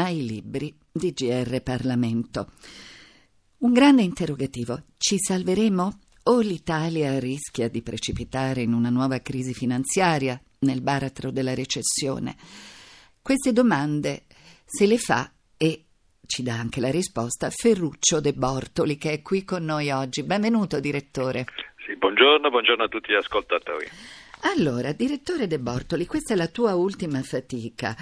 ai libri di GR Parlamento. Un grande interrogativo. Ci salveremo? O l'Italia rischia di precipitare in una nuova crisi finanziaria nel baratro della recessione? Queste domande se le fa e ci dà anche la risposta Ferruccio De Bortoli che è qui con noi oggi. Benvenuto direttore. Sì, buongiorno, buongiorno a tutti gli ascoltatori. Allora, direttore De Bortoli, questa è la tua ultima fatica,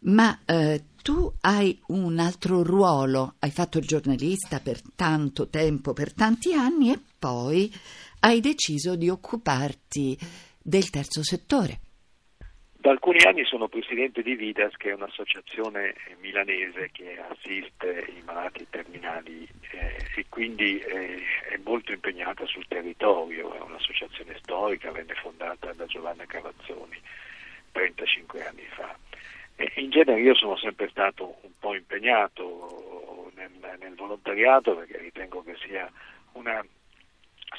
ma eh, tu hai un altro ruolo, hai fatto il giornalista per tanto tempo, per tanti anni e poi hai deciso di occuparti del terzo settore. Da alcuni anni sono presidente di Vidas, che è un'associazione milanese che assiste i malati terminali eh, e quindi eh, è molto impegnata sul territorio, è un'associazione storica, venne fondata da Giovanna Cavazzoni 35 anni fa. In genere io sono sempre stato un po' impegnato nel, nel volontariato perché ritengo che sia un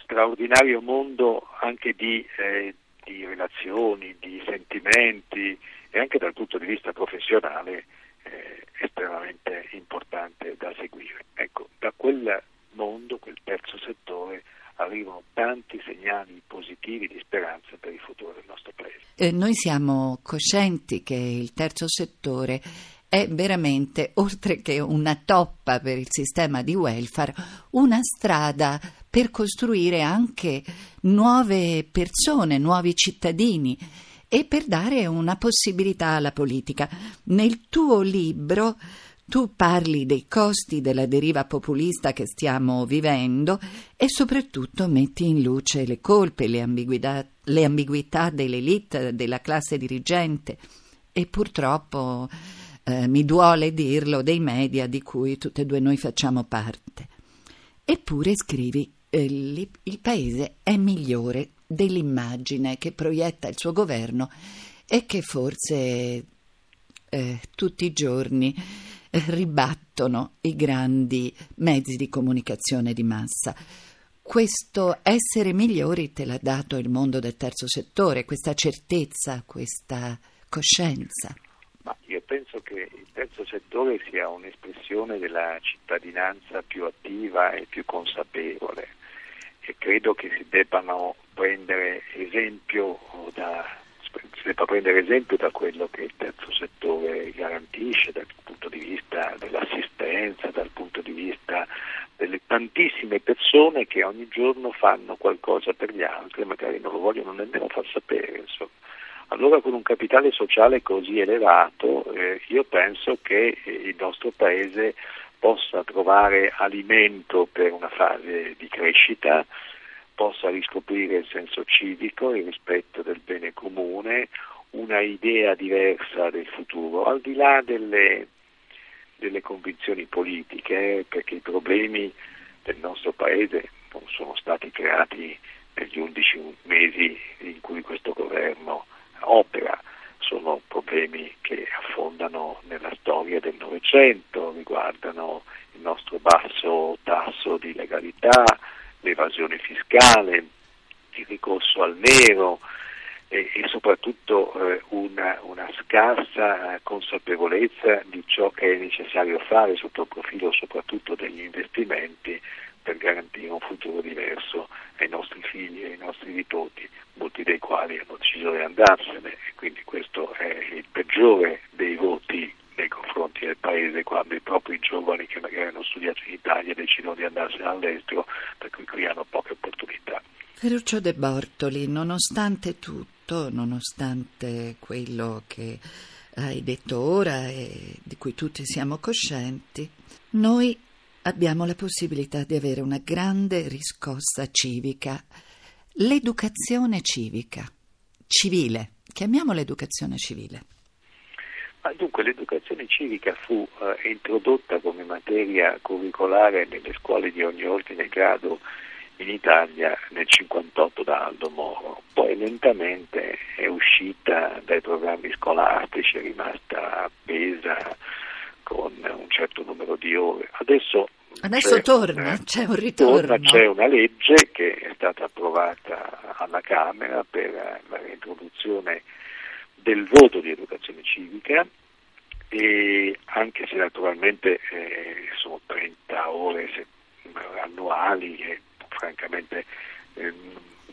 straordinario mondo anche di, eh, di, relazioni, di sentimenti e anche dal punto di vista professionale eh, estremamente importante da seguire. Ecco, da quel mondo, quel terzo settore, arrivano tanti segnali positivi di speranza per il futuro del nostro Paese. Eh, noi siamo coscienti che il terzo settore è veramente, oltre che una toppa per il sistema di welfare, una strada per costruire anche nuove persone, nuovi cittadini e per dare una possibilità alla politica. Nel tuo libro tu parli dei costi della deriva populista che stiamo vivendo e soprattutto metti in luce le colpe, le ambiguità, le ambiguità dell'elite, della classe dirigente e purtroppo, eh, mi duole dirlo, dei media di cui tutte e due noi facciamo parte. Eppure scrivi eh, il paese è migliore dell'immagine che proietta il suo governo e che forse eh, tutti i giorni ribattono i grandi mezzi di comunicazione di massa. Questo essere migliori te l'ha dato il mondo del terzo settore, questa certezza, questa coscienza. Ma io penso che il terzo settore sia un'espressione della cittadinanza più attiva e più consapevole e credo che si debbano prendere esempio da, si debba prendere esempio da quello che il terzo settore garantisce dal punto di vista dell'assistenza, dal punto di vista delle tantissime persone che ogni giorno fanno qualcosa per gli altri magari non lo vogliono nemmeno far sapere. Insomma. Allora con un capitale sociale così elevato eh, io penso che eh, il nostro Paese possa trovare alimento per una fase di crescita, possa riscoprire il senso civico, il rispetto del bene comune, una idea diversa del futuro, al di là delle, delle convinzioni politiche, perché i problemi del nostro Paese non sono stati creati negli undici mesi in cui questo governo opera, sono problemi che affondano nella storia del Novecento, riguardano il nostro basso tasso di legalità, l'evasione fiscale, il ricorso al nero e, soprattutto eh, una, una, scarsa consapevolezza di ciò che è necessario fare sotto il profilo soprattutto degli investimenti per garantire un futuro diverso ai nostri figli e ai nostri nipoti, molti dei quali hanno deciso di andarsene e quindi questo è il peggiore dei voti nei confronti del paese quando i propri giovani che magari hanno studiato in Italia decidono di andarsene all'estero per cui qui hanno poche opportunità. Ferruccio De Bortoli, nonostante tutto, nonostante quello che hai detto ora e di cui tutti siamo coscienti, noi abbiamo la possibilità di avere una grande riscossa civica, l'educazione civica, civile, chiamiamola educazione civile. Dunque l'educazione civica fu eh, introdotta come materia curricolare nelle scuole di ogni ordine e grado in Italia nel 58 da Aldo Moro, poi lentamente è uscita dai programmi scolastici, è rimasta appesa con un certo numero di ore. Adesso, Adesso torna, una, c'è un ritorno. Torna, c'è una legge che è stata approvata alla Camera per la reintroduzione del voto di educazione civica e anche se naturalmente eh, sono 30 ore annuali che francamente eh,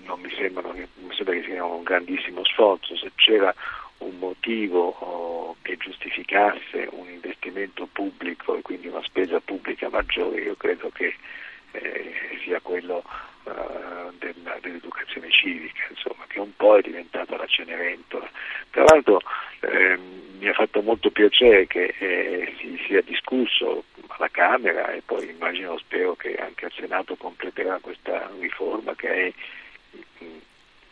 non mi, sembrano, mi sembra che sia un grandissimo sforzo, se c'era un motivo oh, che giustificasse un investimento pubblico e quindi una spesa pubblica maggiore, io credo che eh, sia quello uh, dell'educazione civica, insomma, che un po' è diventata la Cenerentola. Tra l'altro mi ha fatto molto piacere che eh, si sia discusso alla Camera e poi immagino, spero che anche al Senato completerà questa riforma che è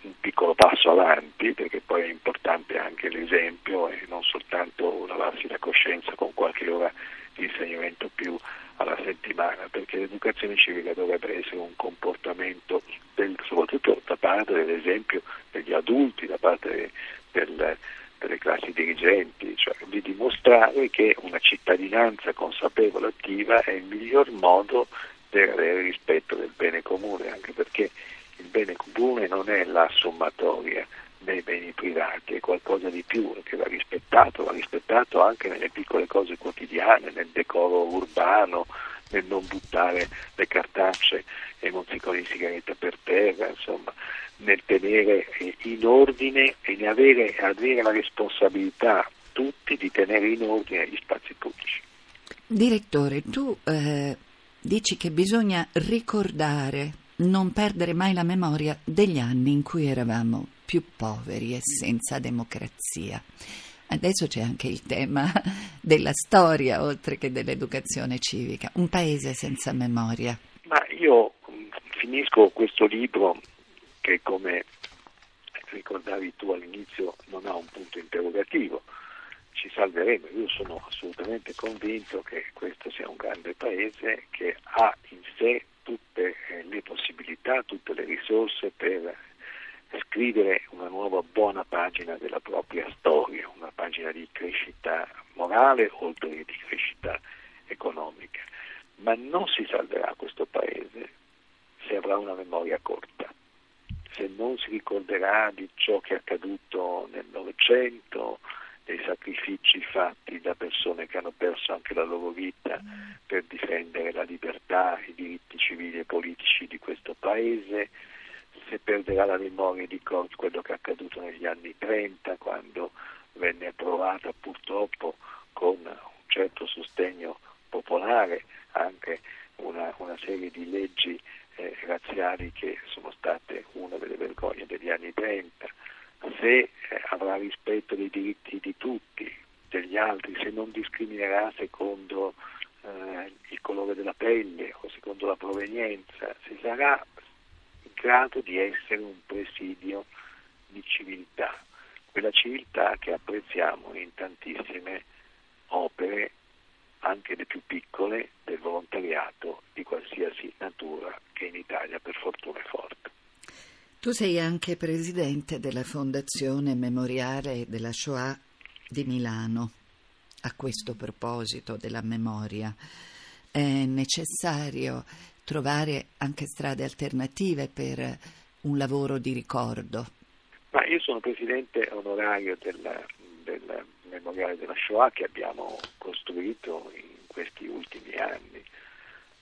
un piccolo passo avanti perché poi è importante anche l'esempio e non soltanto lavarsi la coscienza con qualche ora di insegnamento più alla settimana perché l'educazione civica dovrebbe essere un comportamento del, soprattutto da parte dell'esempio degli adulti, da parte del, delle classi dirigenti, cioè di dimostrare che una cittadinanza consapevole e attiva è il miglior modo per avere rispetto del bene comune, anche perché il bene comune non è la sommatoria dei beni privati, è qualcosa di più che va rispettato, va rispettato anche nelle piccole cose quotidiane, nel decoro urbano, nel non buttare le cartacce e i mozziconi di sigaretta per terra, insomma, nel tenere in ordine e ne avere, avere la responsabilità tutti di tenere in ordine gli spazi pubblici. Direttore, tu eh, dici che bisogna ricordare non perdere mai la memoria degli anni in cui eravamo più poveri e senza democrazia. Adesso c'è anche il tema della storia, oltre che dell'educazione civica. Un paese senza memoria. Ma io mm, finisco questo libro che, come ricordavi tu all'inizio, non ha un punto interrogativo. Ci salveremo. Io sono assolutamente convinto che questo sia un grande paese che ha in sé tutte eh, le possibilità, tutte le risorse per scrivere una nuova buona pagina della propria storia, una pagina di crescita morale oltre che di crescita economica. Ma non si salverà questo paese se avrà una memoria corta, se non si ricorderà di ciò che è accaduto nel Novecento, dei sacrifici fatti da persone che hanno perso anche la loro vita per difendere la libertà, i diritti civili e politici di questo Paese, se perderà la memoria di quello che è accaduto negli anni 30 quando venne approvata purtroppo con un certo sostegno popolare anche una, una serie di leggi eh, razziali che sono state una delle vergogne degli anni 30 se eh, avrà rispetto dei diritti di tutti, degli altri, se non discriminerà secondo eh, il colore della pelle o secondo la provenienza, se sarà in grado di essere un presidio di civiltà, quella civiltà che apprezziamo in tantissime opere, anche le più piccole, del volontariato di qualsiasi natura che in Italia per fortuna è forte. Tu sei anche presidente della Fondazione Memoriale della Shoah di Milano. A questo proposito della memoria, è necessario trovare anche strade alternative per un lavoro di ricordo. Ma io sono presidente onorario del, del Memoriale della Shoah che abbiamo costruito in questi ultimi anni,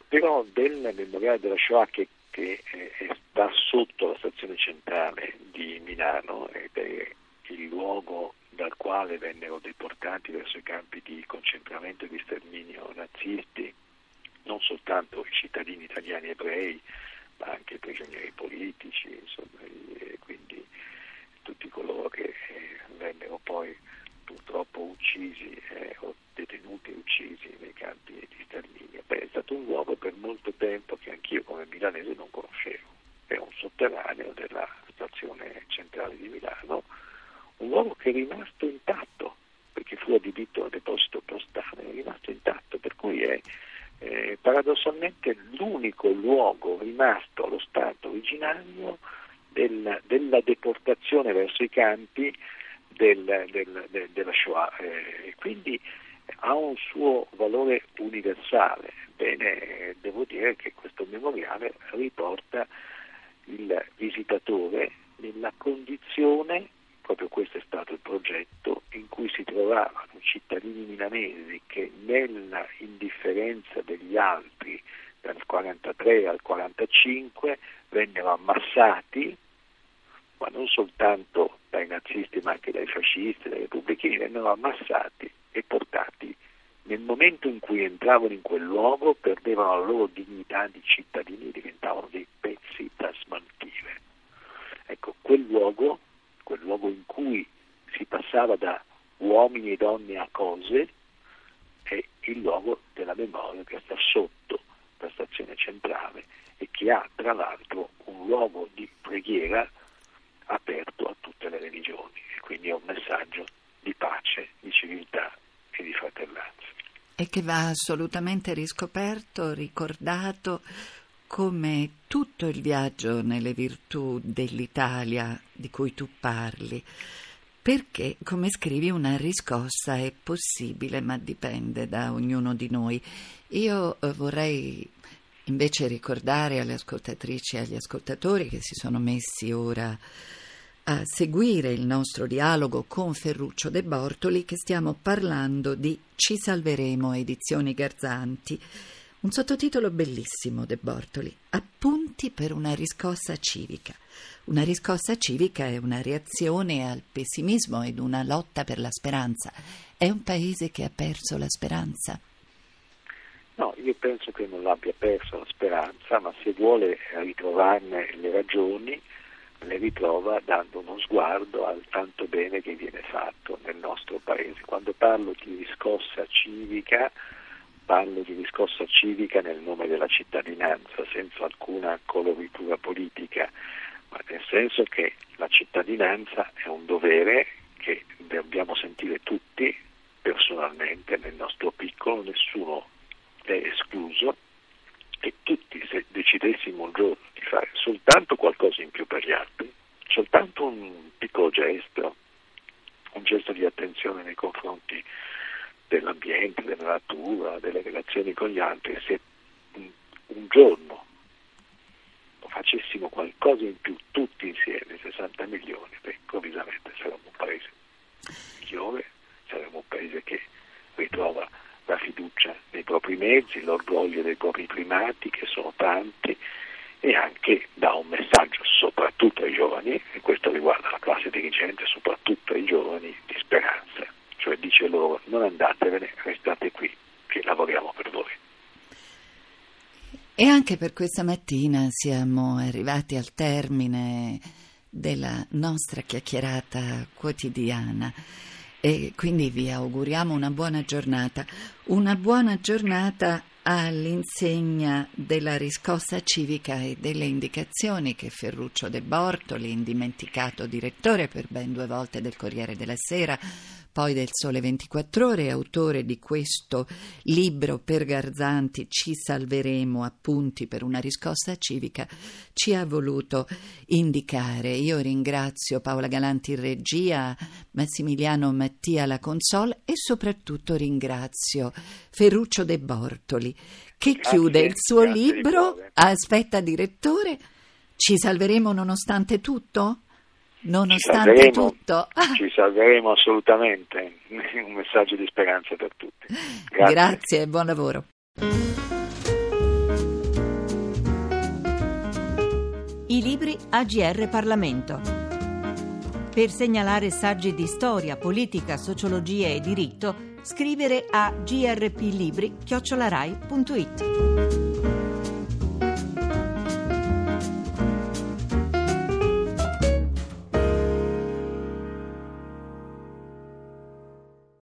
però del Memoriale della Shoah che che eh, sta sotto la stazione centrale di Milano ed è il luogo dal quale vennero deportati verso i campi di concentramento e di sterminio nazisti non soltanto i cittadini italiani ebrei, ma anche i prigionieri politici, insomma, e quindi tutti coloro che eh, vennero poi purtroppo uccisi eh, o detenuti e uccisi nei campi di sterminio. Beh, è stato un luogo per molto tempo che anch'io come milanese non conoscevo. È un sotterraneo della stazione centrale di Milano, un luogo che è rimasto intatto perché fu adibito dire eh, paradossalmente l'unico luogo rimasto allo stato originario del, della deportazione verso i campi del, del, del, della Shoah. Eh, quindi ha un suo valore universale. Bene, devo dire che questo memoriale riporta il visitatore nella condizione, proprio questo è stato il progetto, in cui si trovavano cittadini milanesi che nella indifferenza degli altri dal 43 al 45 vennero ammassati, ma non soltanto dai nazisti ma anche dai fascisti, dai repubblichini, vennero ammassati e portati nel momento in cui entravano in quel luogo perdevano la loro dignità di cittadini e diventavano dei pezzi da smaltire. Ecco, quel luogo, quel luogo in cui si passava da uomini e donne a cose, è il luogo della memoria che sta sotto la stazione centrale e che ha tra l'altro un luogo di preghiera aperto a tutte le religioni è un messaggio di pace, di civiltà e di fratellanza. E che va assolutamente riscoperto, ricordato come tutto il viaggio nelle virtù dell'Italia di cui tu parli, perché, come scrivi, una riscossa è possibile, ma dipende da ognuno di noi. Io eh, vorrei invece ricordare alle ascoltatrici e agli ascoltatori che si sono messi ora a seguire il nostro dialogo con Ferruccio De Bortoli che stiamo parlando di Ci salveremo edizioni Garzanti. Un sottotitolo bellissimo De Bortoli, Appunti per una riscossa civica. Una riscossa civica è una reazione al pessimismo ed una lotta per la speranza. È un paese che ha perso la speranza? No, io penso che non l'abbia perso la speranza, ma se vuole ritrovarne le ragioni, le ritrova dando uno sguardo al tanto bene che viene fatto nel nostro paese. Quando parlo di riscossa civica, parlo di riscossa civica nel nome della cittadinanza, senza alcuna coloritura politica, ma nel senso che la cittadinanza è un dovere che dobbiamo sentire tutti personalmente nel nostro piccolo, nessuno è escluso e tutti se decidessimo un giorno fare soltanto qualcosa in più per gli altri, soltanto un piccolo gesto, un gesto di attenzione nei confronti dell'ambiente, della natura, delle relazioni con gli altri, se un, giorno facessimo qualcosa in più tutti insieme, 60 milioni, beh, improvvisamente saremmo un paese migliore, saremmo un paese che ritrova la fiducia nei propri mezzi, l'orgoglio dei propri primati, che sono tanti, e anche dà un messaggio soprattutto ai giovani, e questo riguarda la classe dirigente, soprattutto ai giovani, di speranza, cioè dice loro non andatevene, restate qui, che lavoriamo per voi. E anche per questa mattina siamo arrivati al termine della nostra chiacchierata quotidiana. E quindi vi auguriamo una buona giornata, una buona giornata all'insegna della riscossa civica e delle indicazioni che Ferruccio De Bortoli, indimenticato direttore per ben due volte del Corriere della Sera, poi del Sole 24 Ore, autore di questo libro per Garzanti, Ci salveremo, appunti per una riscossa civica, ci ha voluto indicare. Io ringrazio Paola Galanti in regia, Massimiliano Mattia alla console e soprattutto ringrazio Ferruccio De Bortoli che grazie, chiude il suo libro. Aspetta, direttore, ci salveremo nonostante tutto? Nonostante ci tutto. Ci salveremo assolutamente. Un messaggio di speranza per tutti. Grazie, Grazie e buon lavoro. I libri AGR Parlamento. Per segnalare saggi di storia, politica, sociologia e diritto, scrivere a grplibri.it.